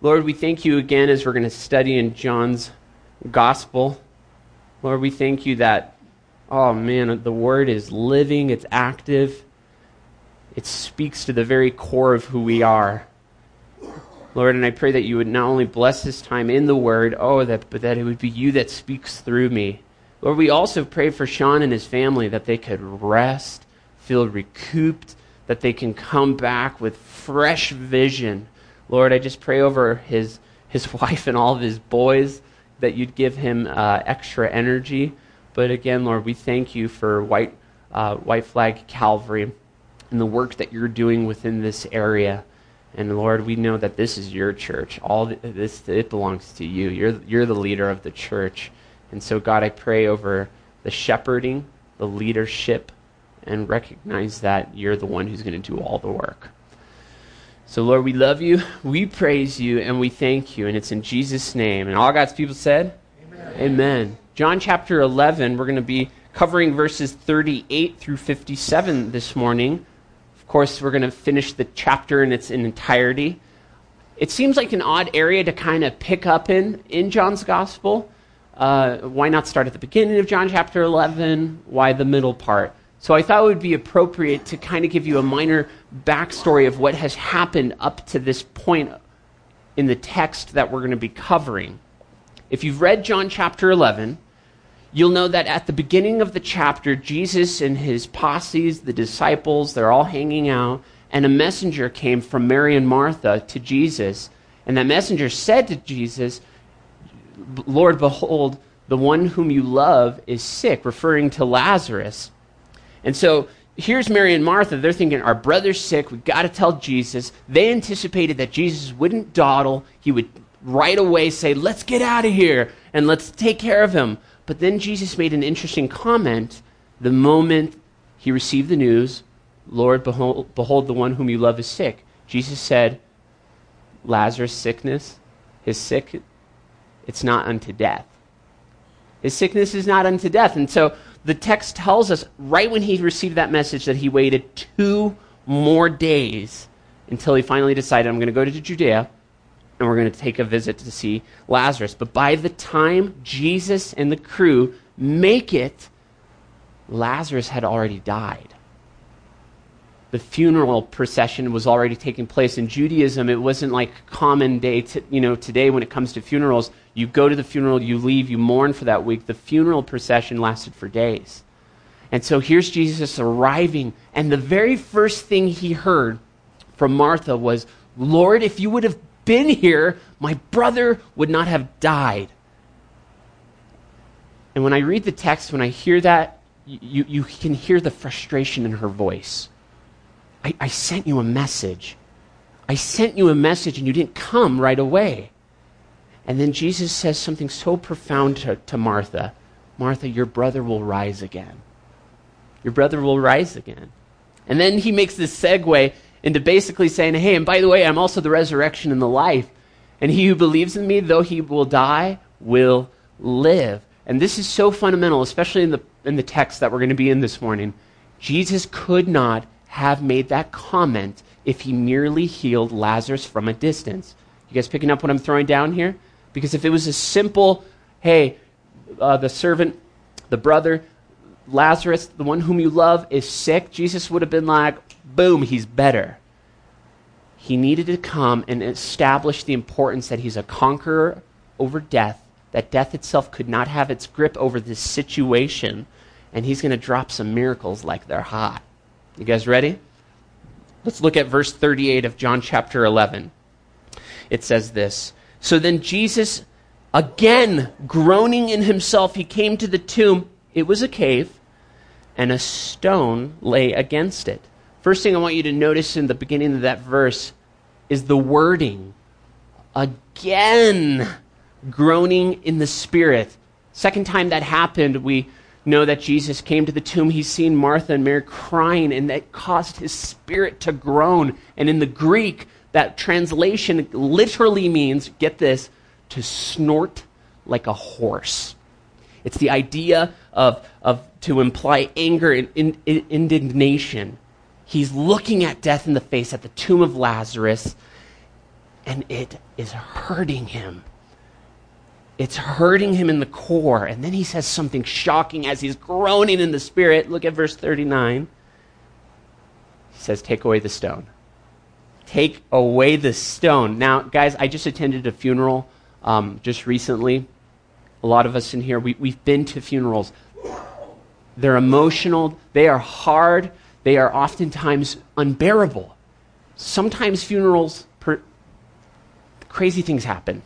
Lord, we thank you again as we're going to study in John's gospel. Lord, we thank you that, oh man, the word is living, it's active, it speaks to the very core of who we are. Lord, and I pray that you would not only bless this time in the word, oh, that, but that it would be you that speaks through me. Lord, we also pray for Sean and his family that they could rest, feel recouped, that they can come back with fresh vision. Lord, I just pray over his, his wife and all of his boys that you'd give him uh, extra energy. But again, Lord, we thank you for White, uh, White Flag Calvary and the work that you're doing within this area. And Lord, we know that this is your church. All this it belongs to you. You're you're the leader of the church. And so God, I pray over the shepherding, the leadership, and recognize that you're the one who's going to do all the work. So Lord, we love you, we praise you, and we thank you. And it's in Jesus' name. And all God's people said, Amen. Amen. John chapter 11, we're going to be covering verses 38 through 57 this morning Of course, we're going to finish the chapter in its entirety. It seems like an odd area to kind of pick up in in John's gospel. Uh, why not start at the beginning of John chapter 11? Why the middle part? So I thought it would be appropriate to kind of give you a minor backstory of what has happened up to this point in the text that we're going to be covering. If you've read John chapter 11, you'll know that at the beginning of the chapter, Jesus and his posses, the disciples, they're all hanging out, and a messenger came from Mary and Martha to Jesus. And that messenger said to Jesus, Lord, behold, the one whom you love is sick, referring to Lazarus. And so here's Mary and Martha. They're thinking, Our brother's sick. We've got to tell Jesus. They anticipated that Jesus wouldn't dawdle. He would right away say, Let's get out of here and let's take care of him. But then Jesus made an interesting comment the moment he received the news Lord, behold, behold, the one whom you love is sick. Jesus said, Lazarus' sickness, his sick, it's not unto death. His sickness is not unto death. And so the text tells us right when he received that message that he waited two more days until he finally decided, I'm going to go to Judea and we're going to take a visit to see Lazarus. But by the time Jesus and the crew make it, Lazarus had already died. The funeral procession was already taking place in Judaism. It wasn't like common day, to, you know, today when it comes to funerals. You go to the funeral, you leave, you mourn for that week. The funeral procession lasted for days. And so here's Jesus arriving, and the very first thing he heard from Martha was, Lord, if you would have been here, my brother would not have died. And when I read the text, when I hear that, you, you can hear the frustration in her voice. I, I sent you a message. I sent you a message and you didn't come right away. And then Jesus says something so profound to, to Martha Martha, your brother will rise again. Your brother will rise again. And then he makes this segue into basically saying, hey, and by the way, I'm also the resurrection and the life. And he who believes in me, though he will die, will live. And this is so fundamental, especially in the, in the text that we're going to be in this morning. Jesus could not have made that comment if he merely healed Lazarus from a distance. You guys picking up what I'm throwing down here? Because if it was a simple, hey, uh, the servant, the brother, Lazarus, the one whom you love, is sick, Jesus would have been like, boom, he's better. He needed to come and establish the importance that he's a conqueror over death, that death itself could not have its grip over this situation, and he's going to drop some miracles like they're hot. You guys ready? Let's look at verse 38 of John chapter 11. It says this So then Jesus, again groaning in himself, he came to the tomb. It was a cave, and a stone lay against it. First thing I want you to notice in the beginning of that verse is the wording. Again, groaning in the Spirit. Second time that happened, we know that Jesus came to the tomb. He's seen Martha and Mary crying, and that caused his spirit to groan. And in the Greek, that translation literally means, get this, to snort like a horse. It's the idea of, of to imply anger and in, in, indignation. He's looking at death in the face at the tomb of Lazarus, and it is hurting him. It's hurting him in the core. And then he says something shocking as he's groaning in the spirit. Look at verse 39. He says, Take away the stone. Take away the stone. Now, guys, I just attended a funeral um, just recently. A lot of us in here, we, we've been to funerals. They're emotional, they are hard, they are oftentimes unbearable. Sometimes funerals, per, crazy things happen.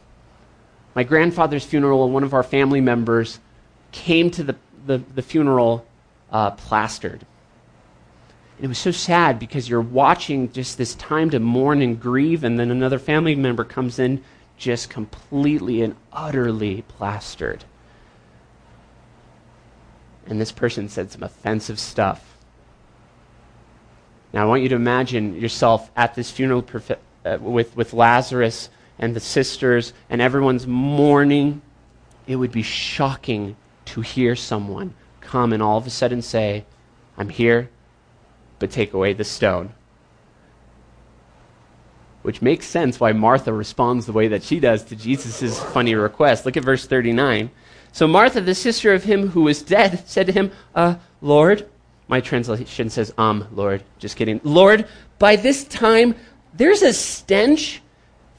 My grandfather's funeral, one of our family members came to the, the, the funeral uh, plastered. And it was so sad because you're watching just this time to mourn and grieve, and then another family member comes in just completely and utterly plastered. And this person said some offensive stuff. Now, I want you to imagine yourself at this funeral uh, with, with Lazarus and the sisters, and everyone's mourning, it would be shocking to hear someone come and all of a sudden say, I'm here, but take away the stone. Which makes sense why Martha responds the way that she does to Jesus' funny request. Look at verse 39. So Martha, the sister of him who was dead, said to him, uh, Lord, my translation says, um, Lord, just kidding. Lord, by this time there's a stench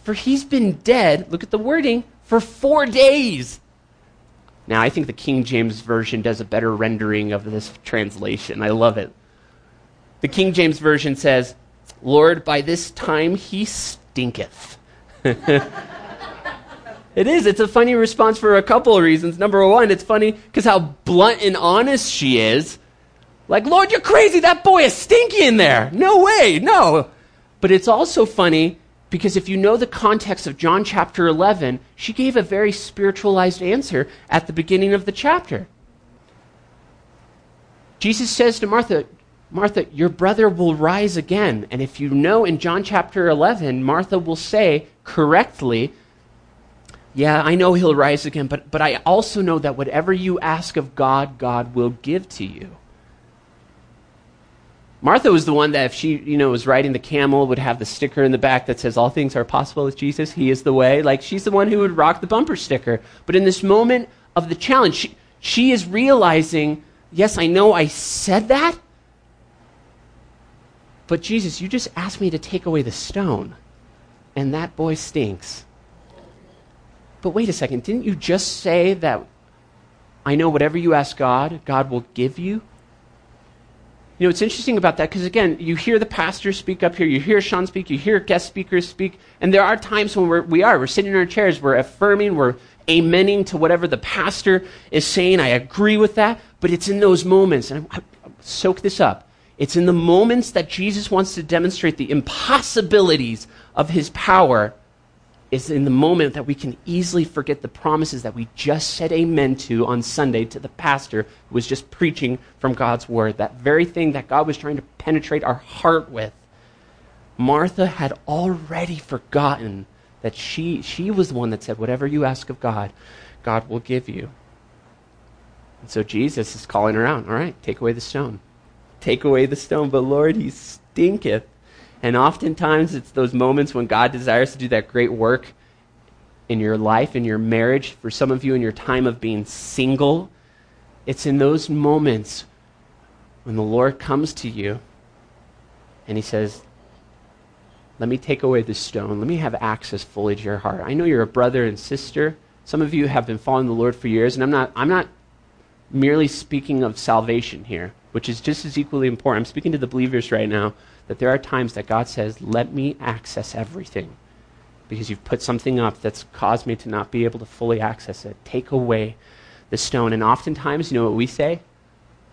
for he's been dead, look at the wording, for four days. Now, I think the King James Version does a better rendering of this translation. I love it. The King James Version says, Lord, by this time he stinketh. it is. It's a funny response for a couple of reasons. Number one, it's funny because how blunt and honest she is. Like, Lord, you're crazy. That boy is stinky in there. No way. No. But it's also funny because if you know the context of John chapter 11, she gave a very spiritualized answer at the beginning of the chapter. Jesus says to Martha, Martha, your brother will rise again. And if you know in John chapter 11, Martha will say correctly, Yeah, I know he'll rise again, but, but I also know that whatever you ask of God, God will give to you. Martha was the one that if she, you know, was riding the camel, would have the sticker in the back that says, All things are possible with Jesus. He is the way. Like, she's the one who would rock the bumper sticker. But in this moment of the challenge, she, she is realizing, Yes, I know I said that, but Jesus, you just asked me to take away the stone, and that boy stinks. But wait a second, didn't you just say that I know whatever you ask God, God will give you? You know, it's interesting about that because, again, you hear the pastor speak up here, you hear Sean speak, you hear guest speakers speak, and there are times when we're, we are, we're sitting in our chairs, we're affirming, we're amening to whatever the pastor is saying. I agree with that, but it's in those moments, and I, I, soak this up. It's in the moments that Jesus wants to demonstrate the impossibilities of his power is in the moment that we can easily forget the promises that we just said amen to on Sunday to the pastor who was just preaching from God's word. That very thing that God was trying to penetrate our heart with. Martha had already forgotten that she, she was the one that said, Whatever you ask of God, God will give you. And so Jesus is calling her out. All right, take away the stone. Take away the stone. But Lord, he stinketh. And oftentimes it's those moments when God desires to do that great work in your life, in your marriage, for some of you in your time of being single. It's in those moments when the Lord comes to you and he says, Let me take away the stone. Let me have access fully to your heart. I know you're a brother and sister. Some of you have been following the Lord for years, and I'm not, I'm not merely speaking of salvation here, which is just as equally important. I'm speaking to the believers right now that there are times that God says, Let me access everything because you've put something up that's caused me to not be able to fully access it. Take away the stone. And oftentimes, you know what we say?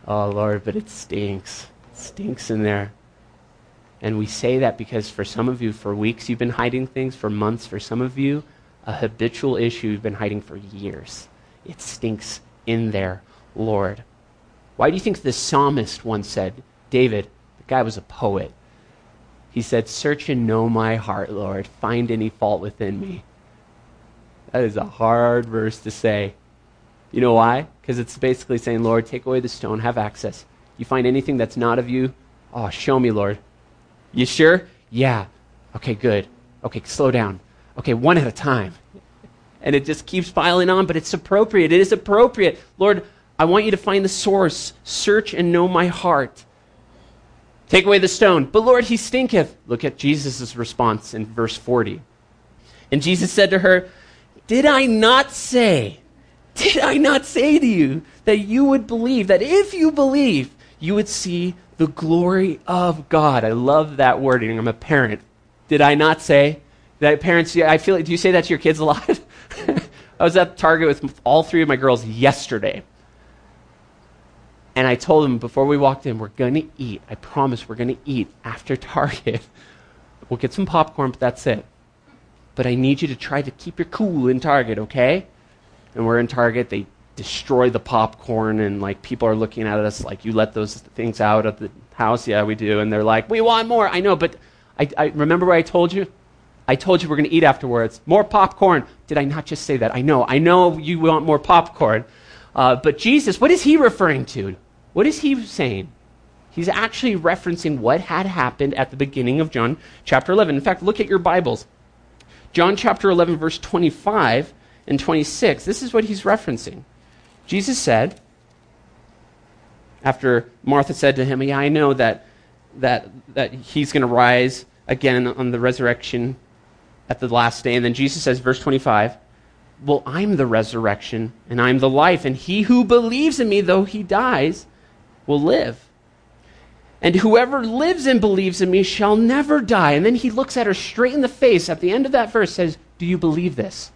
Oh, Lord, but it stinks. It stinks in there. And we say that because for some of you, for weeks you've been hiding things, for months, for some of you, a habitual issue you've been hiding for years. It stinks in there, Lord. Why do you think the psalmist once said, David, the guy was a poet. He said, Search and know my heart, Lord. Find any fault within me. That is a hard verse to say. You know why? Because it's basically saying, Lord, take away the stone, have access. You find anything that's not of you? Oh, show me, Lord. You sure? Yeah. Okay, good. Okay, slow down. Okay, one at a time. And it just keeps piling on, but it's appropriate. It is appropriate. Lord, I want you to find the source. Search and know my heart. Take away the stone. But Lord, he stinketh. Look at Jesus' response in verse 40. And Jesus said to her, Did I not say, did I not say to you that you would believe, that if you believe, you would see the glory of God? I love that wording. I'm a parent. Did I not say that parents, I feel like, do you say that to your kids a lot? I was at Target with all three of my girls yesterday. And I told them before we walked in, we're going to eat. I promise we're going to eat after Target. we'll get some popcorn, but that's it. But I need you to try to keep your cool in Target, okay? And we're in Target. They destroy the popcorn, and like people are looking at us like, you let those things out of the house? Yeah, we do. And they're like, we want more. I know, but I, I remember what I told you? I told you we're going to eat afterwards. More popcorn. Did I not just say that? I know. I know you want more popcorn. Uh, but Jesus, what is he referring to? What is he saying? He's actually referencing what had happened at the beginning of John chapter 11. In fact, look at your Bibles. John chapter 11, verse 25 and 26. This is what he's referencing. Jesus said, after Martha said to him, Yeah, I know that, that, that he's going to rise again on the resurrection at the last day. And then Jesus says, verse 25, Well, I'm the resurrection and I'm the life, and he who believes in me, though he dies, will live. And whoever lives and believes in me shall never die. And then he looks at her straight in the face at the end of that verse, says, Do you believe this?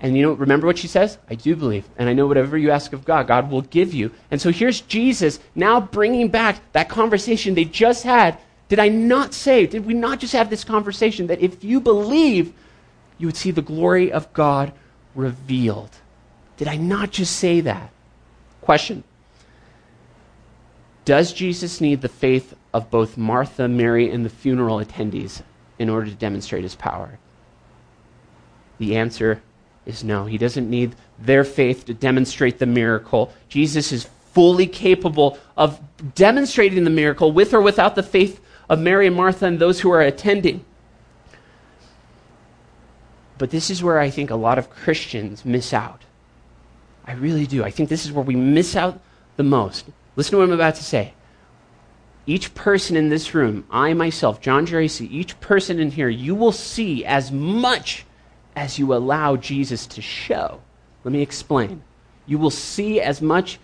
And you know, remember what she says? I do believe. And I know whatever you ask of God, God will give you. And so here's Jesus now bringing back that conversation they just had. Did I not say, did we not just have this conversation that if you believe, you would see the glory of God revealed? Did I not just say that? Question Does Jesus need the faith of both Martha, Mary, and the funeral attendees in order to demonstrate his power? The answer is no. He doesn't need their faith to demonstrate the miracle. Jesus is fully capable of demonstrating the miracle with or without the faith of Mary and Martha and those who are attending. But this is where I think a lot of Christians miss out. I really do. I think this is where we miss out the most. Listen to what I'm about to say. Each person in this room, I myself, John Geraci, each person in here, you will see as much as you allow Jesus to show. Let me explain. You will see as much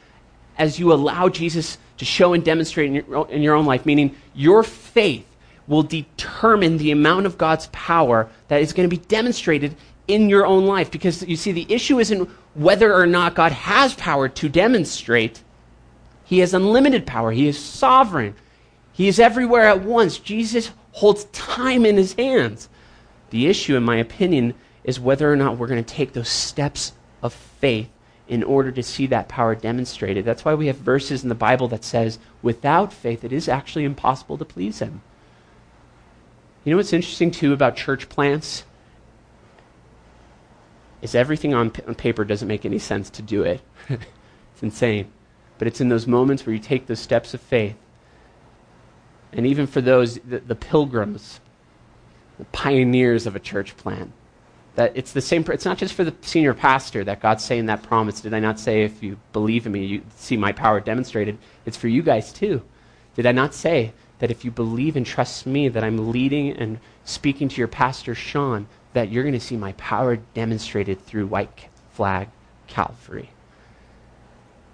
as you allow Jesus to show and demonstrate in your, in your own life, meaning your faith will determine the amount of God's power that is going to be demonstrated in your own life. Because you see, the issue isn't whether or not God has power to demonstrate, He has unlimited power, He is sovereign, He is everywhere at once. Jesus holds time in His hands. The issue, in my opinion, is whether or not we're going to take those steps of faith in order to see that power demonstrated. That's why we have verses in the Bible that says, without faith, it is actually impossible to please Him. You know what's interesting, too, about church plants? Is everything on, p- on paper doesn't make any sense to do it. it's insane. But it's in those moments where you take those steps of faith. And even for those, the, the pilgrims, the pioneers of a church plant, that it's the same it's not just for the senior pastor that god's saying that promise did i not say if you believe in me you see my power demonstrated it's for you guys too did i not say that if you believe and trust me that i'm leading and speaking to your pastor sean that you're going to see my power demonstrated through white flag calvary.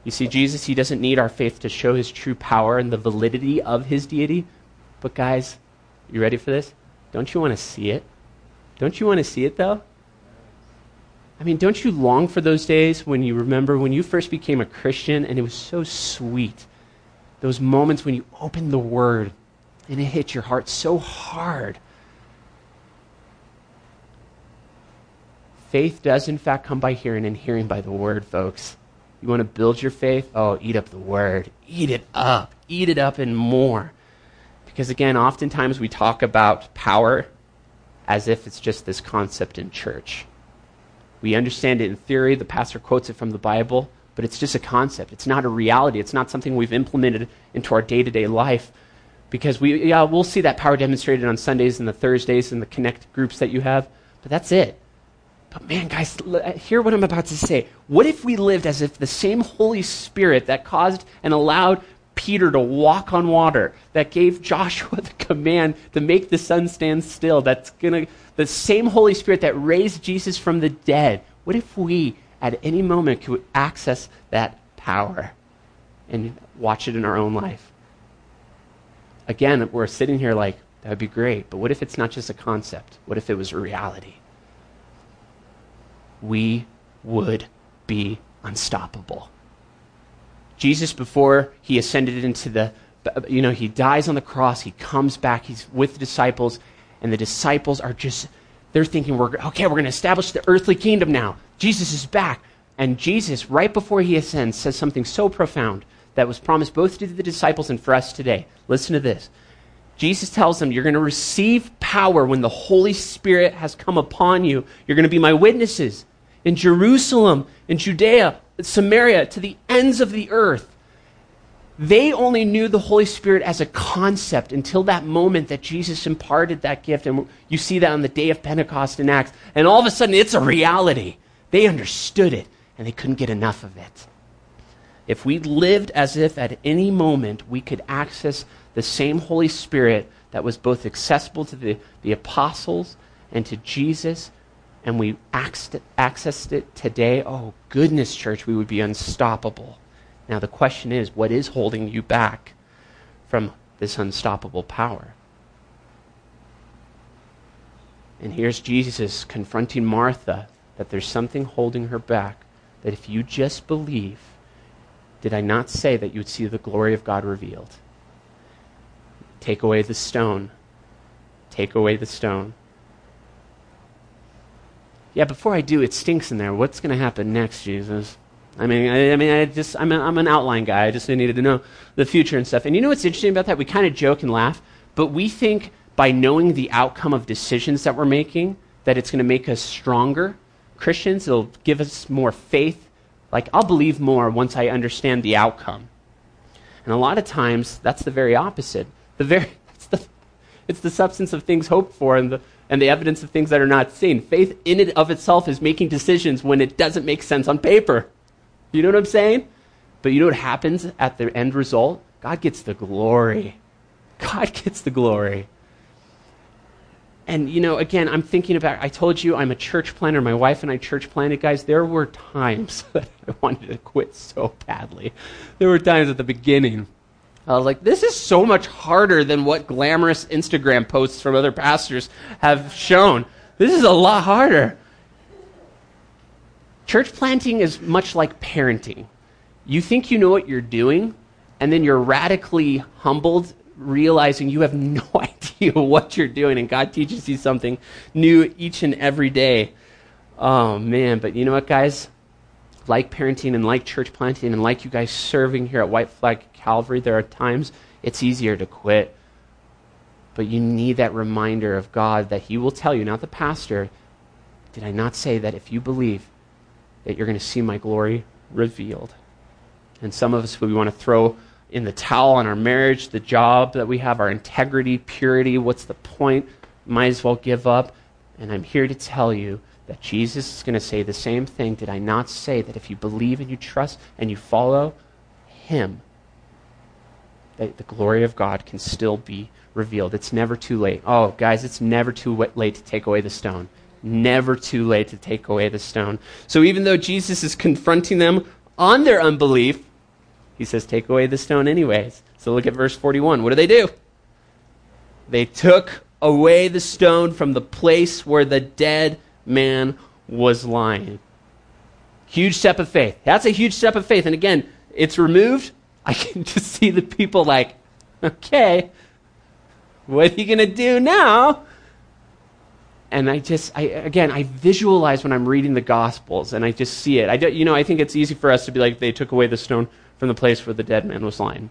You see jesus he doesn't need our faith to show his true power and the validity of his deity. But guys you ready for this? Don't you want to see it? Don't you want to see it though? I mean, don't you long for those days when you remember when you first became a Christian and it was so sweet? Those moments when you opened the Word and it hit your heart so hard. Faith does, in fact, come by hearing, and hearing by the Word, folks. You want to build your faith? Oh, eat up the Word. Eat it up. Eat it up and more. Because, again, oftentimes we talk about power as if it's just this concept in church. We understand it in theory, the pastor quotes it from the Bible, but it's just a concept. It's not a reality. It's not something we've implemented into our day to day life. Because we, yeah, we'll see that power demonstrated on Sundays and the Thursdays and the connect groups that you have, but that's it. But man, guys, uh, hear what I'm about to say. What if we lived as if the same Holy Spirit that caused and allowed Peter to walk on water, that gave Joshua the command to make the sun stand still, that's gonna the same Holy Spirit that raised Jesus from the dead. What if we at any moment could access that power and watch it in our own life? Again, we're sitting here like, that would be great, but what if it's not just a concept? What if it was a reality? we would be unstoppable. Jesus, before he ascended into the, you know, he dies on the cross, he comes back, he's with the disciples, and the disciples are just, they're thinking, we're, okay, we're going to establish the earthly kingdom now. Jesus is back. And Jesus, right before he ascends, says something so profound that was promised both to the disciples and for us today. Listen to this. Jesus tells them, You're going to receive power when the Holy Spirit has come upon you. You're going to be my witnesses in Jerusalem, in Judea, Samaria, to the ends of the earth. They only knew the Holy Spirit as a concept until that moment that Jesus imparted that gift. And you see that on the day of Pentecost in Acts. And all of a sudden, it's a reality. They understood it, and they couldn't get enough of it. If we lived as if at any moment we could access the same Holy Spirit that was both accessible to the, the apostles and to Jesus, and we accessed it today, oh, goodness, church, we would be unstoppable. Now, the question is what is holding you back from this unstoppable power? And here's Jesus confronting Martha that there's something holding her back, that if you just believe, did I not say that you would see the glory of God revealed? Take away the stone. Take away the stone. Yeah, before I do, it stinks in there. What's going to happen next, Jesus? I mean, I, I mean, I just, I'm, a, I'm an outline guy. I just needed to know the future and stuff. And you know what's interesting about that? We kind of joke and laugh, but we think by knowing the outcome of decisions that we're making that it's going to make us stronger Christians. It'll give us more faith. Like, I'll believe more once I understand the outcome. And a lot of times, that's the very opposite. The very, it's the, it's the substance of things hoped for and the and the evidence of things that are not seen. Faith in and of itself is making decisions when it doesn't make sense on paper. You know what I'm saying? But you know what happens at the end result? God gets the glory. God gets the glory. And, you know, again, I'm thinking about, I told you I'm a church planner. My wife and I church planted, guys. There were times that I wanted to quit so badly. There were times at the beginning I was like, this is so much harder than what glamorous Instagram posts from other pastors have shown. This is a lot harder. Church planting is much like parenting. You think you know what you're doing, and then you're radically humbled, realizing you have no idea what you're doing, and God teaches you something new each and every day. Oh, man. But you know what, guys? Like parenting and like church planting and like you guys serving here at White Flag Calvary, there are times it's easier to quit. But you need that reminder of God that He will tell you, not the pastor. Did I not say that if you believe that you're going to see my glory revealed? And some of us, we want to throw in the towel on our marriage, the job that we have, our integrity, purity. What's the point? Might as well give up. And I'm here to tell you that Jesus is going to say the same thing. Did I not say that if you believe and you trust and you follow Him, that the glory of God can still be revealed. It's never too late. Oh, guys, it's never too late to take away the stone. Never too late to take away the stone. So even though Jesus is confronting them on their unbelief, he says, take away the stone anyways. So look at verse 41. What do they do? They took away the stone from the place where the dead man was lying. Huge step of faith. That's a huge step of faith. And again, it's removed I can just see the people like, okay, what are you going to do now? And I just, I, again, I visualize when I'm reading the Gospels, and I just see it. I, do, you know, I think it's easy for us to be like, they took away the stone from the place where the dead man was lying.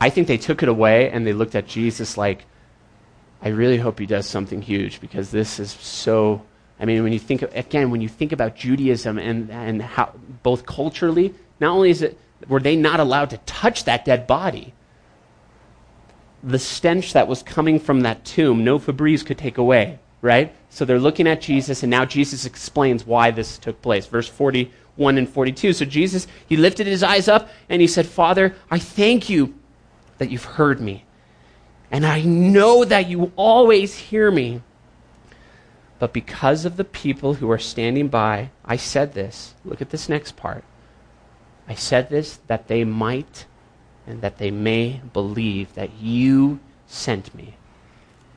I think they took it away, and they looked at Jesus like, I really hope he does something huge because this is so. I mean, when you think again, when you think about Judaism and and how both culturally, not only is it were they not allowed to touch that dead body? the stench that was coming from that tomb, no Febreze could take away, right? So they're looking at Jesus, and now Jesus explains why this took place. Verse 41 and 42. So Jesus, he lifted his eyes up and he said, Father, I thank you that you've heard me. And I know that you always hear me. But because of the people who are standing by, I said this. Look at this next part. I said this that they might and that they may believe that you sent me.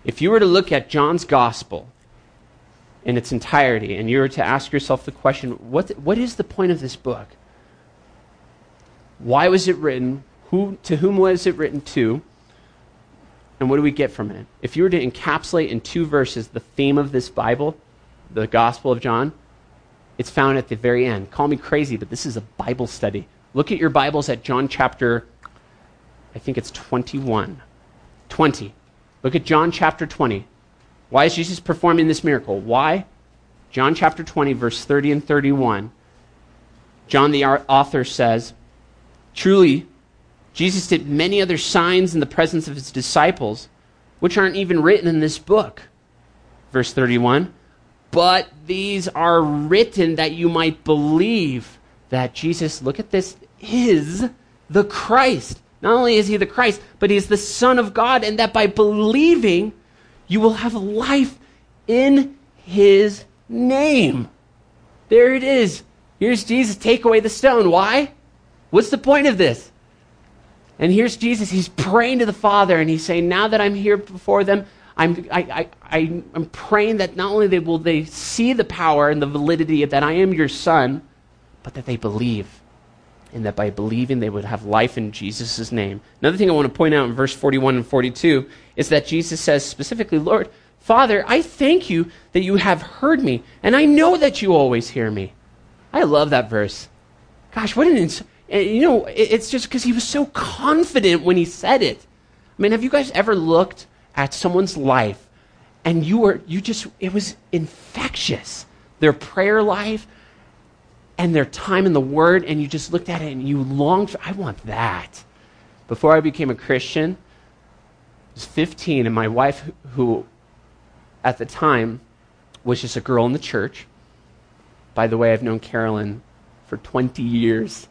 If you were to look at John's gospel in its entirety and you were to ask yourself the question, what, what is the point of this book? Why was it written? Who, to whom was it written to? And what do we get from it? If you were to encapsulate in two verses the theme of this Bible, the Gospel of John, it's found at the very end. Call me crazy, but this is a Bible study. Look at your Bibles at John chapter, I think it's 21. 20. Look at John chapter 20. Why is Jesus performing this miracle? Why? John chapter 20, verse 30 and 31. John, the author, says, Truly, Jesus did many other signs in the presence of his disciples, which aren't even written in this book. Verse 31 But these are written that you might believe that Jesus, look at this, is the Christ. Not only is he the Christ, but he is the Son of God, and that by believing, you will have life in his name. There it is. Here's Jesus. Take away the stone. Why? What's the point of this? And here's Jesus. He's praying to the Father, and he's saying, Now that I'm here before them, I'm, I, I, I, am praying that not only will they see the power and the validity that I am your Son, but that they believe. And that by believing, they would have life in Jesus' name. Another thing I want to point out in verse 41 and 42 is that Jesus says specifically, Lord, Father, I thank you that you have heard me, and I know that you always hear me. I love that verse. Gosh, what an. Ins- eh, you know, it's just because he was so confident when he said it. I mean, have you guys ever looked at someone's life and you were, you just, it was infectious. Their prayer life and their time in the Word, and you just looked at it and you longed for, I want that. Before I became a Christian, I was 15, and my wife, who at the time was just a girl in the church, by the way, I've known Carolyn for 20 years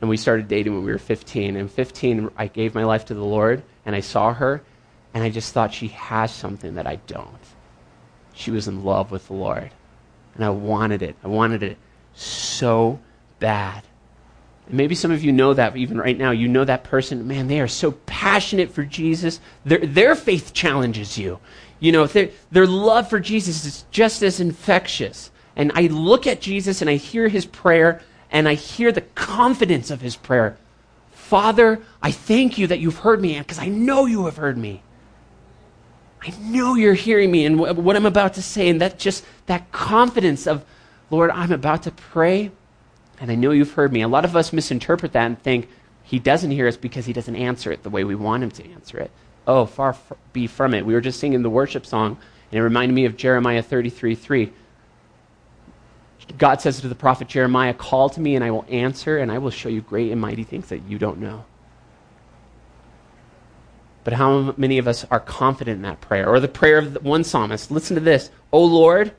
and we started dating when we were 15. And 15, I gave my life to the Lord, and I saw her, and I just thought she has something that I don't. She was in love with the Lord, and I wanted it. I wanted it so bad. Maybe some of you know that even right now. You know that person, man, they are so passionate for Jesus. Their, their faith challenges you. You know, their, their love for Jesus is just as infectious. And I look at Jesus and I hear his prayer and I hear the confidence of his prayer. Father, I thank you that you've heard me because I know you have heard me. I know you're hearing me and what I'm about to say, and that just that confidence of, Lord, I'm about to pray, and I know you've heard me. A lot of us misinterpret that and think he doesn't hear us because he doesn't answer it the way we want him to answer it. Oh, far be from it. We were just singing the worship song, and it reminded me of Jeremiah 33 3. God says to the prophet Jeremiah, Call to me and I will answer, and I will show you great and mighty things that you don't know. But how many of us are confident in that prayer? Or the prayer of one psalmist. Listen to this. O Lord,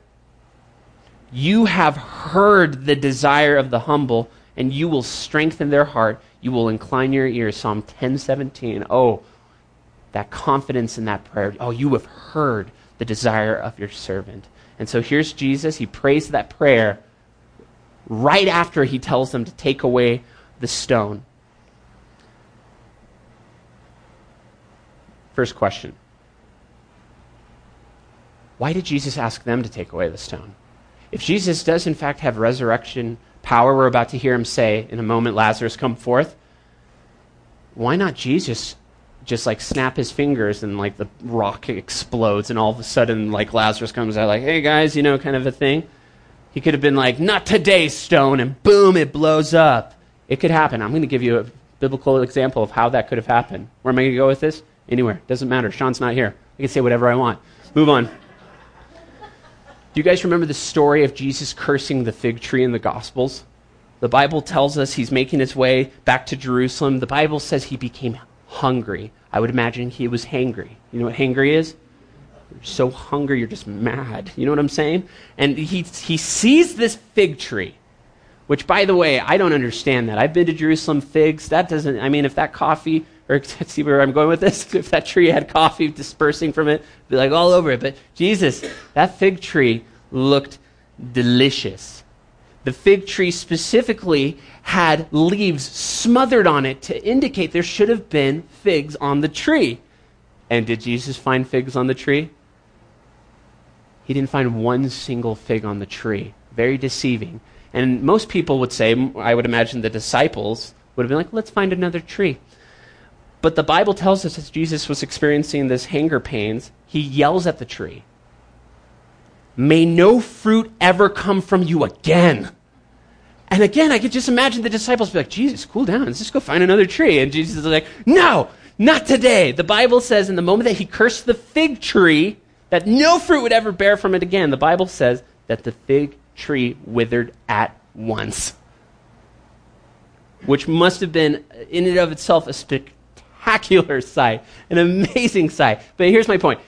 you have heard the desire of the humble, and you will strengthen their heart. You will incline your ear. Psalm 1017. Oh, that confidence in that prayer. Oh, you have heard the desire of your servant. And so here's Jesus. He prays that prayer right after he tells them to take away the stone. First question Why did Jesus ask them to take away the stone? If Jesus does, in fact, have resurrection power, we're about to hear him say in a moment, Lazarus, come forth. Why not Jesus just like snap his fingers and like the rock explodes and all of a sudden like Lazarus comes out like, hey guys, you know, kind of a thing. He could have been like, not today, stone, and boom, it blows up. It could happen. I'm going to give you a biblical example of how that could have happened. Where am I going to go with this? Anywhere. Doesn't matter. Sean's not here. I can say whatever I want. Move on. Do you guys remember the story of Jesus cursing the fig tree in the Gospels? The Bible tells us he's making his way back to Jerusalem. The Bible says he became hungry. I would imagine he was hangry. You know what hangry is? You're so hungry, you're just mad. You know what I'm saying? And he, he sees this fig tree, which, by the way, I don't understand that. I've been to Jerusalem figs. That doesn't, I mean, if that coffee, or see where I'm going with this, if that tree had coffee dispersing from it, be like all over it. But Jesus, that fig tree looked delicious. The fig tree specifically had leaves smothered on it to indicate there should have been figs on the tree. And did Jesus find figs on the tree? He didn't find one single fig on the tree. Very deceiving. And most people would say, I would imagine the disciples would have been like, let's find another tree. But the Bible tells us as Jesus was experiencing this hunger pains, he yells at the tree, May no fruit ever come from you again. And again, I could just imagine the disciples be like, Jesus, cool down. Let's just go find another tree. And Jesus is like, No, not today. The Bible says in the moment that he cursed the fig tree, that no fruit would ever bear from it again. The Bible says that the fig tree withered at once. Which must have been, in and of itself, a spectacular sight, an amazing sight. But here's my point.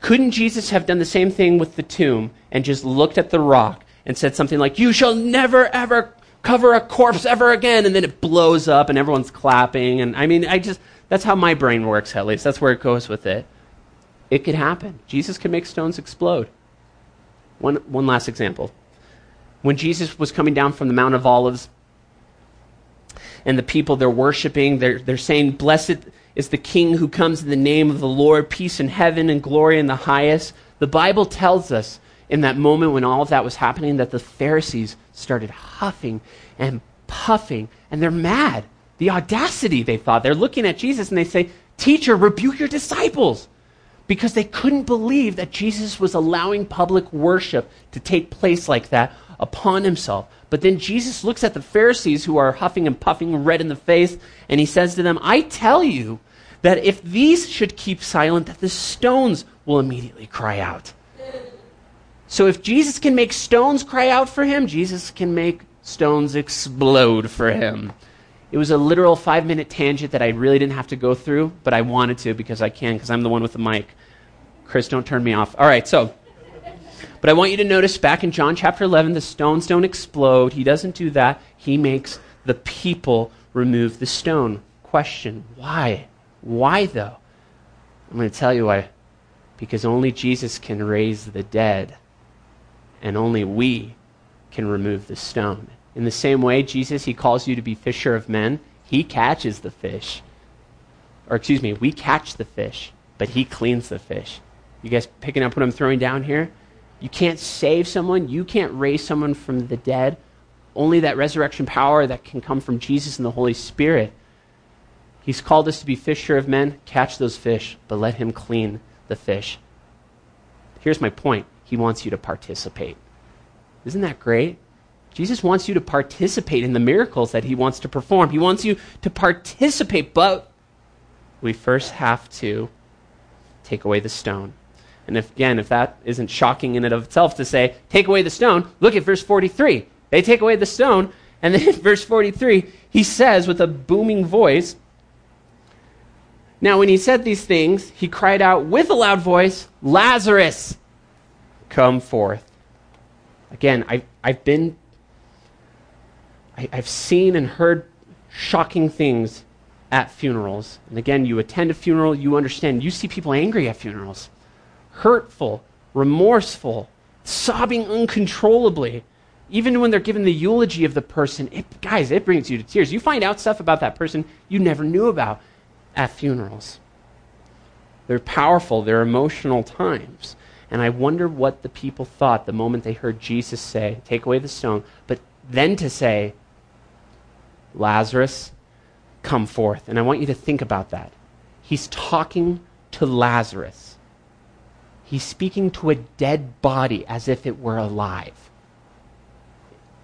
Couldn't Jesus have done the same thing with the tomb and just looked at the rock and said something like, You shall never, ever cover a corpse ever again, and then it blows up and everyone's clapping. And I mean, I just, that's how my brain works, at least. That's where it goes with it. It could happen. Jesus could make stones explode. One, one last example. When Jesus was coming down from the Mount of Olives, and the people they're worshiping, they're, they're saying, Blessed is the King who comes in the name of the Lord, peace in heaven and glory in the highest. The Bible tells us in that moment when all of that was happening that the Pharisees started huffing and puffing, and they're mad. The audacity, they thought. They're looking at Jesus and they say, Teacher, rebuke your disciples. Because they couldn't believe that Jesus was allowing public worship to take place like that upon himself. But then Jesus looks at the Pharisees who are huffing and puffing, red in the face, and he says to them, I tell you that if these should keep silent, that the stones will immediately cry out. So if Jesus can make stones cry out for him, Jesus can make stones explode for him. It was a literal five minute tangent that I really didn't have to go through, but I wanted to because I can, because I'm the one with the mic. Chris, don't turn me off. All right, so. But I want you to notice back in John chapter 11, the stones don't explode. He doesn't do that. He makes the people remove the stone. Question why? Why, though? I'm going to tell you why. Because only Jesus can raise the dead and only we can remove the stone. In the same way, Jesus, he calls you to be fisher of men. He catches the fish. Or, excuse me, we catch the fish, but he cleans the fish. You guys picking up what I'm throwing down here? You can't save someone, you can't raise someone from the dead. Only that resurrection power that can come from Jesus and the Holy Spirit. He's called us to be fisher of men. Catch those fish, but let him clean the fish. Here's my point he wants you to participate. Isn't that great? Jesus wants you to participate in the miracles that he wants to perform. He wants you to participate, but we first have to take away the stone. And if, again, if that isn't shocking in and of itself to say, take away the stone, look at verse 43. They take away the stone, and then in verse 43, he says with a booming voice, Now when he said these things, he cried out with a loud voice, Lazarus, come forth. Again, I've, I've been, I, I've seen and heard shocking things at funerals. And again, you attend a funeral, you understand. You see people angry at funerals, hurtful, remorseful, sobbing uncontrollably. Even when they're given the eulogy of the person, it, guys, it brings you to tears. You find out stuff about that person you never knew about at funerals. They're powerful, they're emotional times. And I wonder what the people thought the moment they heard Jesus say, Take away the stone, but then to say, Lazarus, come forth. And I want you to think about that. He's talking to Lazarus, he's speaking to a dead body as if it were alive.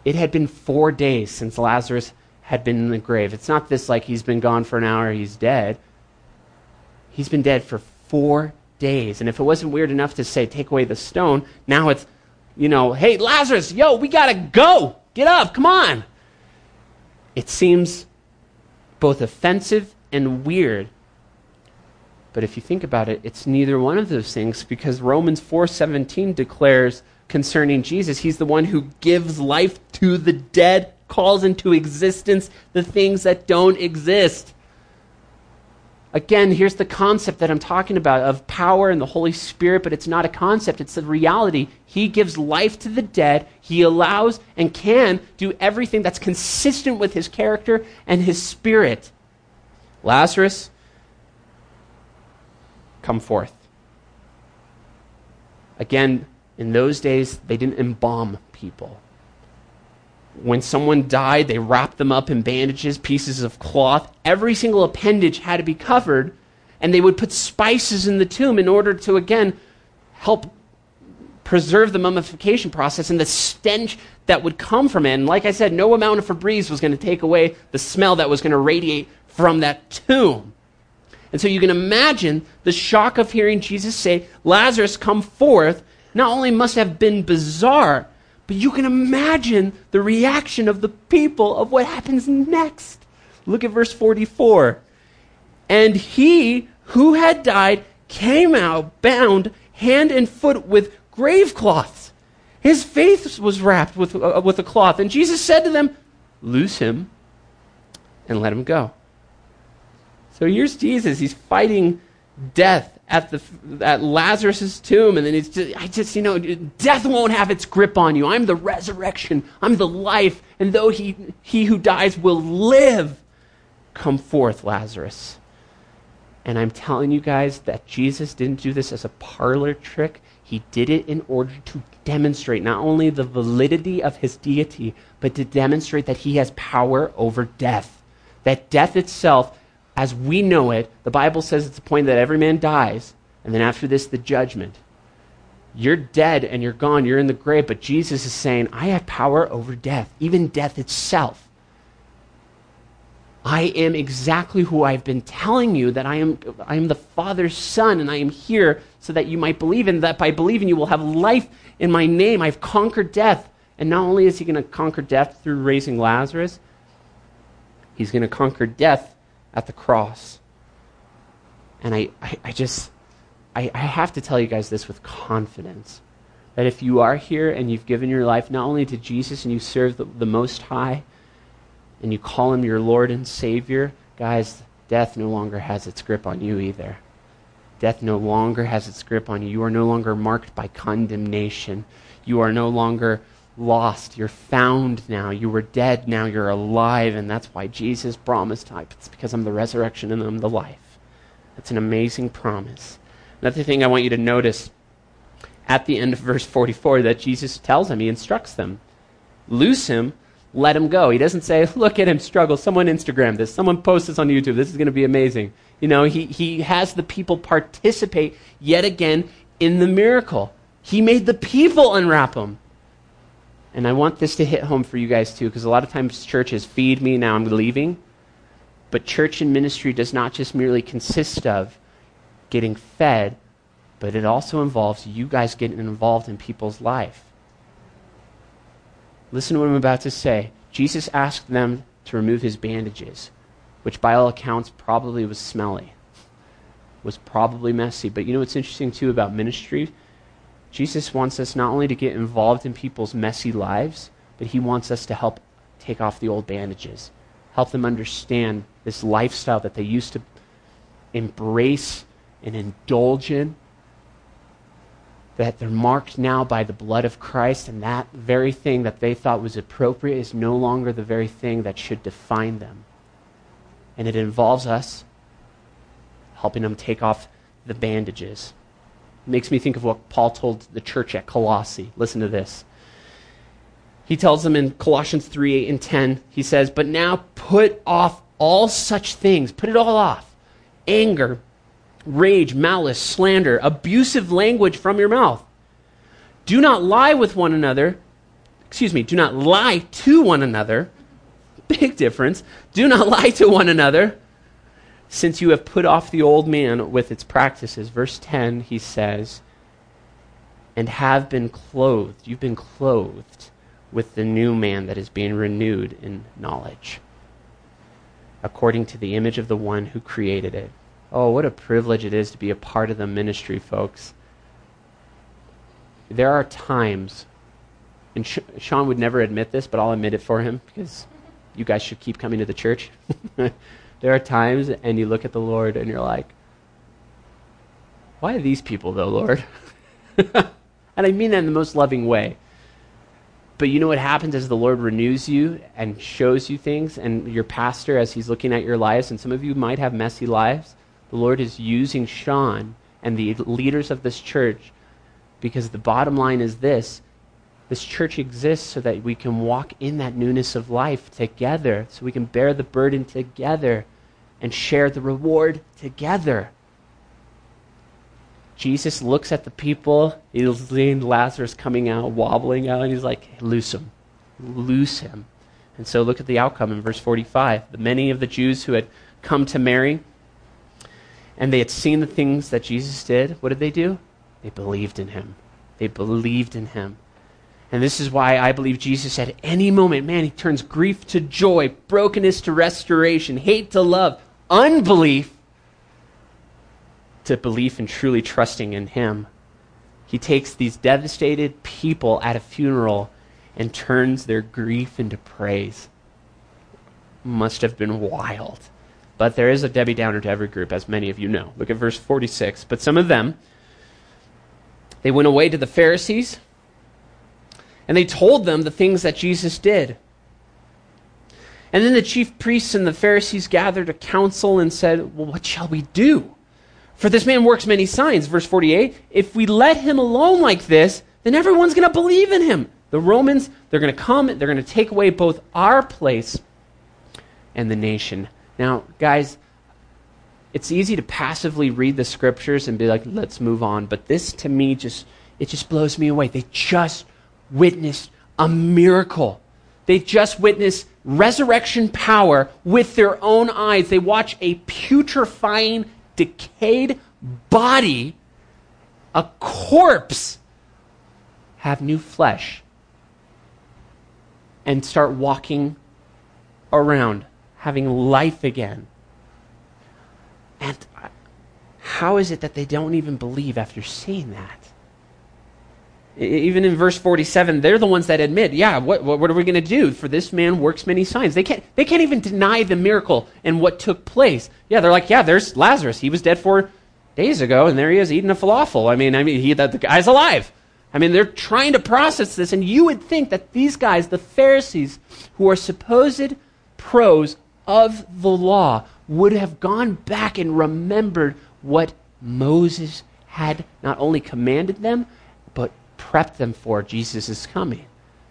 It had been four days since Lazarus had been in the grave. It's not this like he's been gone for an hour, he's dead. He's been dead for four days. And if it wasn't weird enough to say, take away the stone, now it's, you know, hey, Lazarus, yo, we got to go. Get up, come on. It seems both offensive and weird But if you think about it, it's neither one of those things because Romans 4:17 declares concerning Jesus, he's the one who gives life to the dead, calls into existence the things that don't exist. Again, here's the concept that I'm talking about of power and the Holy Spirit, but it's not a concept, it's a reality. He gives life to the dead. He allows and can do everything that's consistent with his character and his spirit. Lazarus, come forth. Again, in those days, they didn't embalm people when someone died, they wrapped them up in bandages, pieces of cloth. Every single appendage had to be covered, and they would put spices in the tomb in order to, again, help preserve the mummification process and the stench that would come from it. And like I said, no amount of Febreze was going to take away the smell that was going to radiate from that tomb. And so you can imagine the shock of hearing Jesus say, Lazarus, come forth, not only must have been bizarre, but you can imagine the reaction of the people of what happens next. Look at verse 44. And he who had died came out bound hand and foot with grave cloths. His face was wrapped with, uh, with a cloth. And Jesus said to them, Loose him and let him go. So here's Jesus. He's fighting death at the at Lazarus's tomb, and then he's just, I just you know death won't have its grip on you. I'm the resurrection. I'm the life, and though he he who dies will live, come forth, Lazarus. And I'm telling you guys that Jesus didn't do this as a parlor trick. He did it in order to demonstrate not only the validity of his deity, but to demonstrate that he has power over death. That death itself as we know it, the Bible says it's the point that every man dies, and then after this, the judgment. You're dead and you're gone, you're in the grave, but Jesus is saying, I have power over death, even death itself. I am exactly who I've been telling you that I am I am the Father's son and I am here so that you might believe in that by believing you will have life in my name. I've conquered death. And not only is he going to conquer death through raising Lazarus, he's going to conquer death at the cross. And I, I, I just, I, I have to tell you guys this with confidence that if you are here and you've given your life not only to Jesus and you serve the, the Most High and you call Him your Lord and Savior, guys, death no longer has its grip on you either. Death no longer has its grip on you. You are no longer marked by condemnation. You are no longer lost. You're found now. You were dead. Now you're alive. And that's why Jesus promised, him. it's because I'm the resurrection and I'm the life. That's an amazing promise. Another thing I want you to notice at the end of verse 44 that Jesus tells them, he instructs them loose him, let him go. He doesn't say, look at him struggle. Someone Instagram this. Someone post this on YouTube. This is going to be amazing. You know, he, he has the people participate yet again in the miracle. He made the people unwrap him. And I want this to hit home for you guys too, because a lot of times churches feed me, now I'm leaving. But church and ministry does not just merely consist of getting fed, but it also involves you guys getting involved in people's life. Listen to what I'm about to say. Jesus asked them to remove his bandages, which by all accounts probably was smelly, was probably messy. But you know what's interesting too about ministry? Jesus wants us not only to get involved in people's messy lives, but he wants us to help take off the old bandages, help them understand this lifestyle that they used to embrace and indulge in, that they're marked now by the blood of Christ, and that very thing that they thought was appropriate is no longer the very thing that should define them. And it involves us helping them take off the bandages makes me think of what Paul told the church at Colossae. Listen to this. He tells them in Colossians 3 8 and 10, he says, But now put off all such things, put it all off anger, rage, malice, slander, abusive language from your mouth. Do not lie with one another. Excuse me, do not lie to one another. Big difference. Do not lie to one another since you have put off the old man with its practices. Verse 10, he says, and have been clothed. You've been clothed with the new man that is being renewed in knowledge, according to the image of the one who created it. Oh, what a privilege it is to be a part of the ministry, folks. There are times, and Sean would never admit this, but I'll admit it for him because you guys should keep coming to the church. there are times, and you look at the Lord and you're like, why are these people, though, Lord? and I mean that in the most loving way. But you know what happens as the Lord renews you and shows you things, and your pastor, as he's looking at your lives, and some of you might have messy lives, the Lord is using Sean and the leaders of this church because the bottom line is this this church exists so that we can walk in that newness of life together, so we can bear the burden together and share the reward together. Jesus looks at the people. He's seeing Lazarus coming out, wobbling out, and he's like, loose him. Loose him. And so look at the outcome in verse 45. The many of the Jews who had come to Mary and they had seen the things that Jesus did, what did they do? They believed in him. They believed in him. And this is why I believe Jesus at any moment, man, he turns grief to joy, brokenness to restoration, hate to love, unbelief to belief and truly trusting in him. He takes these devastated people at a funeral and turns their grief into praise. Must have been wild. But there is a Debbie Downer to every group, as many of you know. Look at verse 46. But some of them, they went away to the Pharisees, and they told them the things that Jesus did. And then the chief priests and the Pharisees gathered a council and said, Well, what shall we do? For this man works many signs. Verse 48 If we let him alone like this, then everyone's going to believe in him. The Romans, they're going to come, they're going to take away both our place and the nation. Now, guys, it's easy to passively read the scriptures and be like, let's move on. But this to me just it just blows me away. They just witnessed a miracle. They just witnessed resurrection power with their own eyes. They watch a putrefying, decayed body, a corpse, have new flesh and start walking around having life again. And how is it that they don't even believe after seeing that? Even in verse 47, they're the ones that admit, yeah, what, what, what are we going to do? For this man works many signs. They can't, they can't even deny the miracle and what took place. Yeah, they're like, yeah, there's Lazarus. He was dead four days ago, and there he is eating a falafel. I mean, I mean, he, the, the guy's alive. I mean, they're trying to process this, and you would think that these guys, the Pharisees, who are supposed pros of the law would have gone back and remembered what Moses had not only commanded them, but prepped them for Jesus' coming.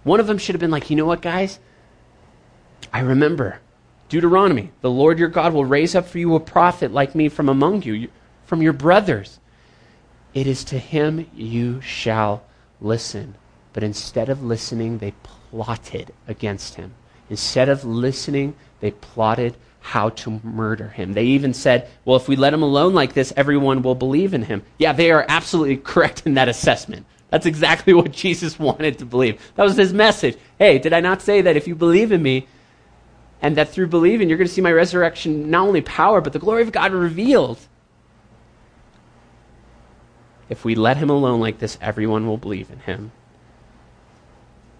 One of them should have been like, you know what, guys? I remember Deuteronomy the Lord your God will raise up for you a prophet like me from among you, from your brothers. It is to him you shall listen. But instead of listening, they plotted against him. Instead of listening, they plotted how to murder him. They even said, well, if we let him alone like this, everyone will believe in him. Yeah, they are absolutely correct in that assessment. That's exactly what Jesus wanted to believe. That was his message. Hey, did I not say that if you believe in me, and that through believing you're going to see my resurrection, not only power, but the glory of God revealed? If we let him alone like this, everyone will believe in him.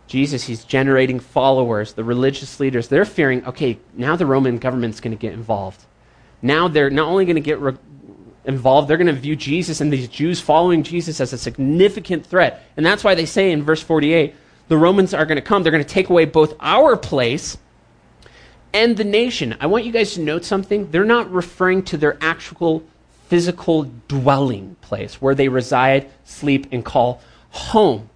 Jesus, he's generating followers. The religious leaders, they're fearing, okay, now the Roman government's going to get involved. Now they're not only going to get re- involved, they're going to view Jesus and these Jews following Jesus as a significant threat. And that's why they say in verse 48 the Romans are going to come. They're going to take away both our place and the nation. I want you guys to note something. They're not referring to their actual physical dwelling place where they reside, sleep, and call home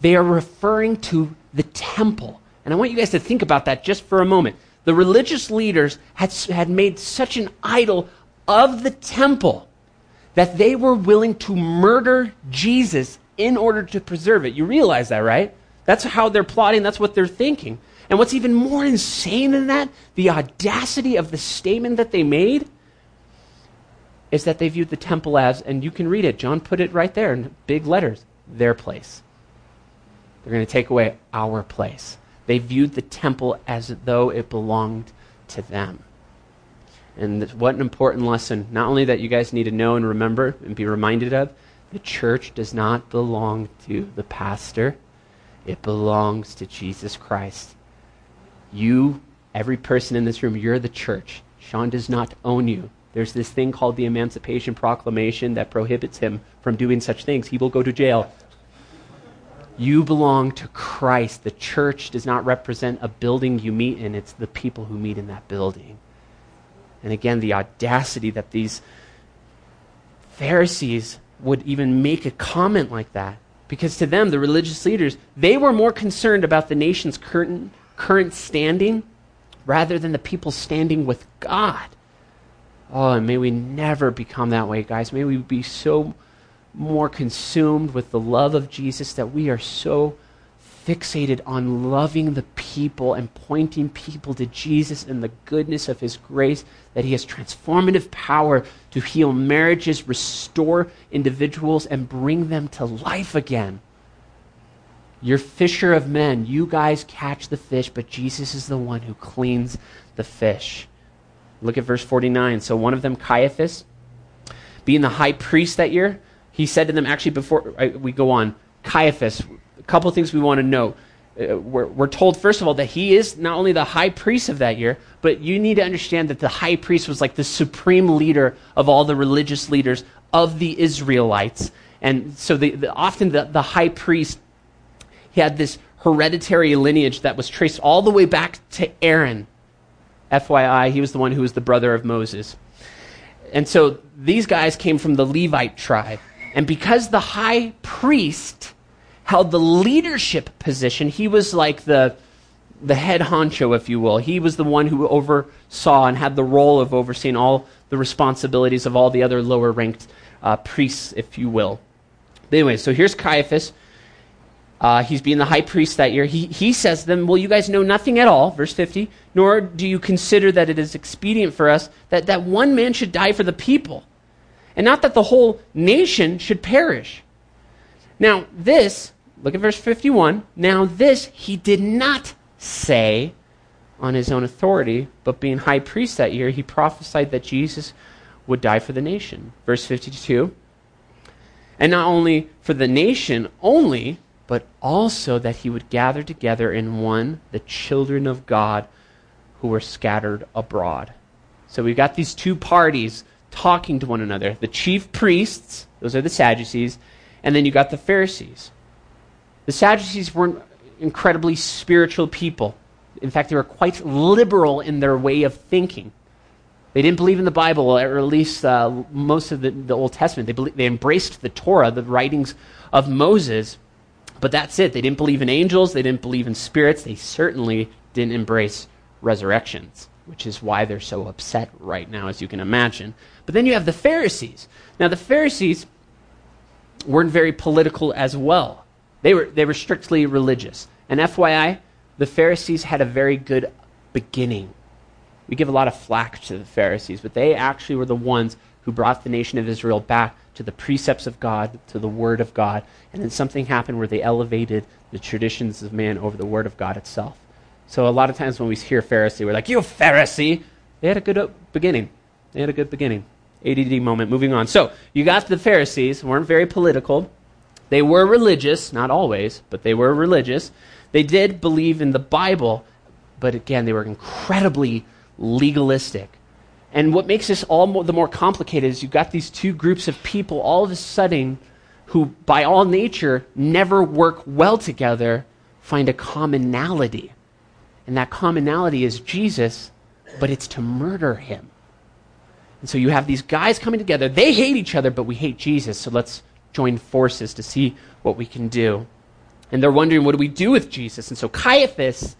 they are referring to the temple. And I want you guys to think about that just for a moment. The religious leaders had, had made such an idol of the temple that they were willing to murder Jesus in order to preserve it. You realize that, right? That's how they're plotting, that's what they're thinking. And what's even more insane than that, the audacity of the statement that they made, is that they viewed the temple as, and you can read it, John put it right there in big letters, their place. They're going to take away our place. They viewed the temple as though it belonged to them. And what an important lesson, not only that you guys need to know and remember and be reminded of, the church does not belong to the pastor, it belongs to Jesus Christ. You, every person in this room, you're the church. Sean does not own you. There's this thing called the Emancipation Proclamation that prohibits him from doing such things. He will go to jail. You belong to Christ. The church does not represent a building you meet in, it's the people who meet in that building. And again, the audacity that these Pharisees would even make a comment like that. Because to them, the religious leaders, they were more concerned about the nation's current, current standing rather than the people standing with God. Oh, and may we never become that way, guys. May we be so more consumed with the love of Jesus that we are so fixated on loving the people and pointing people to Jesus and the goodness of his grace, that he has transformative power to heal marriages, restore individuals, and bring them to life again. You're fisher of men. You guys catch the fish, but Jesus is the one who cleans the fish. Look at verse 49. So one of them, Caiaphas, being the high priest that year, he said to them, actually, before uh, we go on, Caiaphas, couple things we want to know. Uh, we're, we're told, first of all, that he is not only the high priest of that year, but you need to understand that the high priest was like the supreme leader of all the religious leaders of the Israelites. And so the, the, often the, the high priest he had this hereditary lineage that was traced all the way back to Aaron. FYI, he was the one who was the brother of Moses. And so these guys came from the Levite tribe. And because the high priest held the leadership position. He was like the, the head honcho, if you will. He was the one who oversaw and had the role of overseeing all the responsibilities of all the other lower ranked uh, priests, if you will. But anyway, so here's Caiaphas. Uh, he's being the high priest that year. He, he says to them, Well, you guys know nothing at all, verse 50, nor do you consider that it is expedient for us that, that one man should die for the people, and not that the whole nation should perish. Now, this Look at verse 51. Now, this he did not say on his own authority, but being high priest that year, he prophesied that Jesus would die for the nation. Verse 52. And not only for the nation only, but also that he would gather together in one the children of God who were scattered abroad. So we've got these two parties talking to one another the chief priests, those are the Sadducees, and then you got the Pharisees. The Sadducees weren't incredibly spiritual people. In fact, they were quite liberal in their way of thinking. They didn't believe in the Bible, or at least uh, most of the, the, Old Testament. They, they embraced the Torah, the writings of Moses, but that's it. They didn't believe in angels, they didn't believe in spirits, they certainly didn't embrace resurrections, which is why they're so upset right now, as you can imagine. But then you have the Pharisees. Now, the Pharisees weren't very political as well. They were, they were strictly religious. And FYI, the Pharisees had a very good beginning. We give a lot of flack to the Pharisees, but they actually were the ones who brought the nation of Israel back to the precepts of God, to the Word of God. And then something happened where they elevated the traditions of man over the Word of God itself. So a lot of times when we hear Pharisee, we're like, You Pharisee! They had a good beginning. They had a good beginning. ADD moment. Moving on. So you got the Pharisees, weren't very political. They were religious, not always, but they were religious. They did believe in the Bible, but again, they were incredibly legalistic. And what makes this all more, the more complicated is you've got these two groups of people all of a sudden who, by all nature, never work well together, find a commonality. And that commonality is Jesus, but it's to murder him. And so you have these guys coming together. They hate each other, but we hate Jesus, so let's join forces to see what we can do. And they're wondering, what do we do with Jesus? And so Caiaphas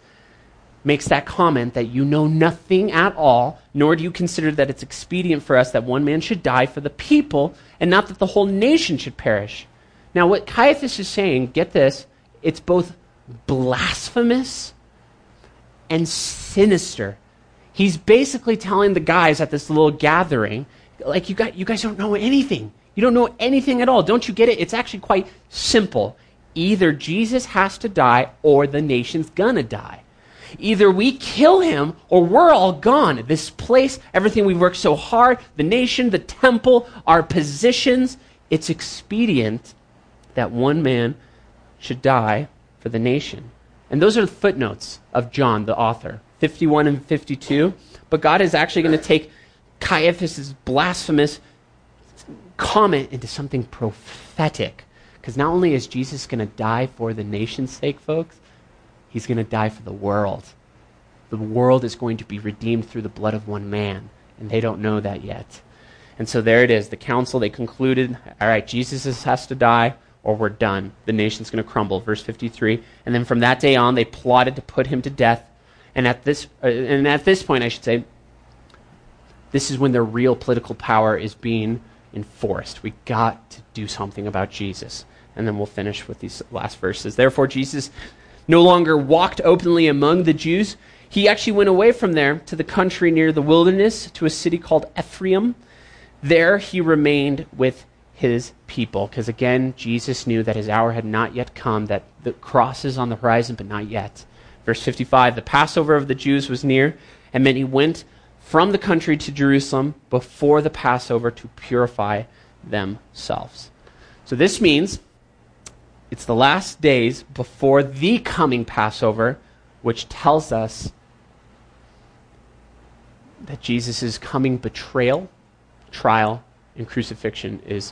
makes that comment that you know nothing at all, nor do you consider that it's expedient for us that one man should die for the people, and not that the whole nation should perish. Now, what Caiaphas is saying, get this, it's both blasphemous and sinister. He's basically telling the guys at this little gathering, like, you, got, you guys don't know anything. You don't know anything at all. Don't you get it? It's actually quite simple. Either Jesus has to die or the nation's gonna die. Either we kill him or we're all gone. This place, everything we've worked so hard, the nation, the temple, our positions, it's expedient that one man should die for the nation. And those are the footnotes of John, the author, 51 and 52. But God is actually going to take Caiaphas' blasphemous comment into something prophetic. Because not only is Jesus going to die for the nation's sake, folks, he's going to die for the world. The world is going to be redeemed through the blood of one man, and they don't know that yet. And so there it is. The council, they concluded all right, Jesus has to die, or we're done. The nation's going to crumble. Verse 53. And then from that day on, they plotted to put him to death. And at this, uh, and at this point, I should say, this is when their real political power is being enforced. We got to do something about Jesus. And then we'll finish with these last verses. Therefore, Jesus no longer walked openly among the Jews. He actually went away from there to the country near the wilderness, to a city called Ephraim. There he remained with his people. Because again, Jesus knew that his hour had not yet come, that the cross is on the horizon, but not yet. Verse 55 The Passover of the Jews was near, and many went from the country to Jerusalem before the Passover to purify themselves. So this means it's the last days before the coming Passover, which tells us that Jesus' coming betrayal, trial, and crucifixion is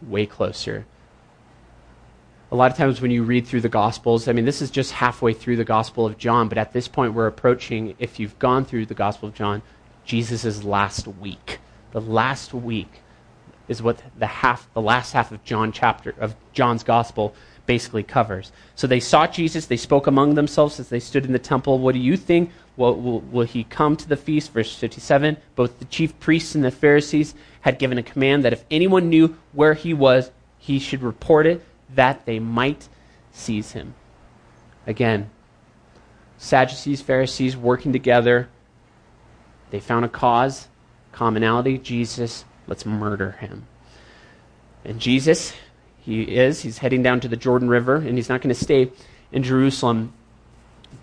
way closer. A lot of times when you read through the Gospels, I mean, this is just halfway through the Gospel of John, but at this point we're approaching, if you've gone through the Gospel of John, Jesus' last week. The last week is what the half, the last half of John chapter of John's gospel basically covers. So they sought Jesus. They spoke among themselves as they stood in the temple. What do you think? Will, will, will he come to the feast? Verse 57. Both the chief priests and the Pharisees had given a command that if anyone knew where he was, he should report it, that they might seize him. Again, Sadducees, Pharisees working together they found a cause, commonality, Jesus, let's murder him. And Jesus, he is, he's heading down to the Jordan River, and he's not going to stay in Jerusalem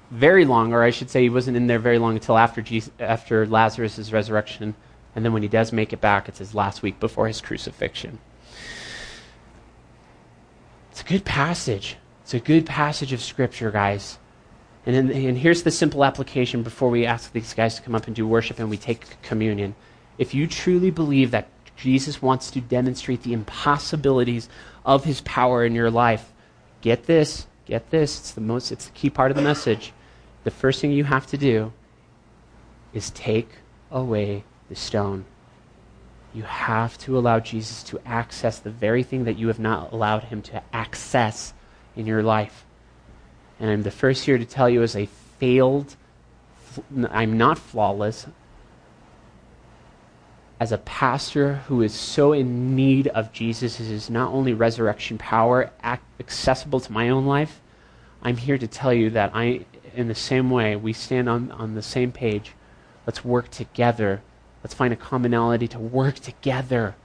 very long, or I should say, he wasn't in there very long until after, after Lazarus' resurrection. And then when he does make it back, it's his last week before his crucifixion. It's a good passage. It's a good passage of Scripture, guys. And, in, and here's the simple application before we ask these guys to come up and do worship and we take communion. If you truly believe that Jesus wants to demonstrate the impossibilities of his power in your life, get this, get this. It's the most it's the key part of the message. The first thing you have to do is take away the stone. You have to allow Jesus to access the very thing that you have not allowed him to access in your life. And I'm the first here to tell you as a failed, I'm not flawless. As a pastor who is so in need of Jesus' not only resurrection power accessible to my own life, I'm here to tell you that I, in the same way, we stand on, on the same page. Let's work together. Let's find a commonality to work together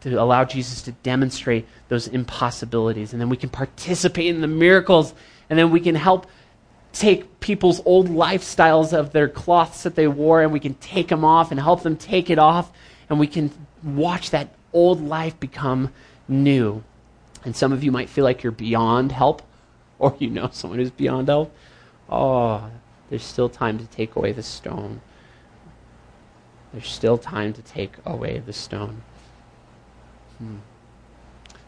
to allow Jesus to demonstrate those impossibilities. And then we can participate in the miracles and then we can help take people's old lifestyles of their cloths that they wore and we can take them off and help them take it off and we can watch that old life become new. And some of you might feel like you're beyond help or you know someone who's beyond help. Oh, there's still time to take away the stone. There's still time to take away the stone. Hmm.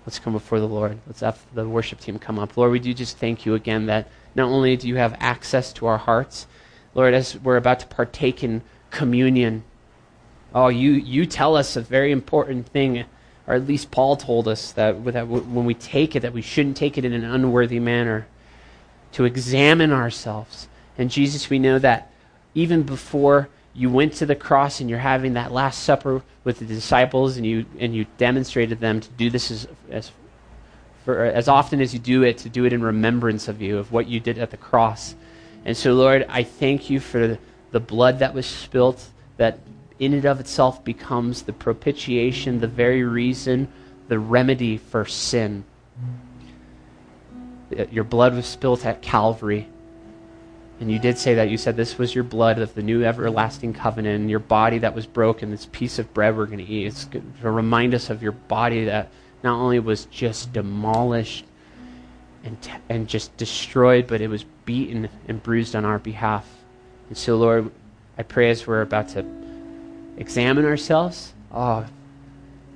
Let's come before the Lord. Let's have the worship team come up. Lord, we do just thank you again that not only do you have access to our hearts, Lord, as we're about to partake in communion, oh, you, you tell us a very important thing, or at least Paul told us that, that when we take it, that we shouldn't take it in an unworthy manner, to examine ourselves. And Jesus, we know that even before you went to the cross and you're having that last supper with the disciples and you and you demonstrated them to do this as as for, as often as you do it to do it in remembrance of you of what you did at the cross. And so lord i thank you for the blood that was spilt that in and of itself becomes the propitiation the very reason the remedy for sin. Your blood was spilt at calvary And you did say that. You said this was your blood of the new everlasting covenant, and your body that was broken, this piece of bread we're going to eat. It's to remind us of your body that not only was just demolished and, t- and just destroyed, but it was beaten and bruised on our behalf. And so, Lord, I pray as we're about to examine ourselves, oh,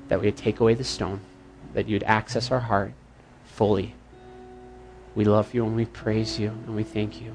that we would take away the stone, that you'd access our heart fully. We love you and we praise you and we thank you.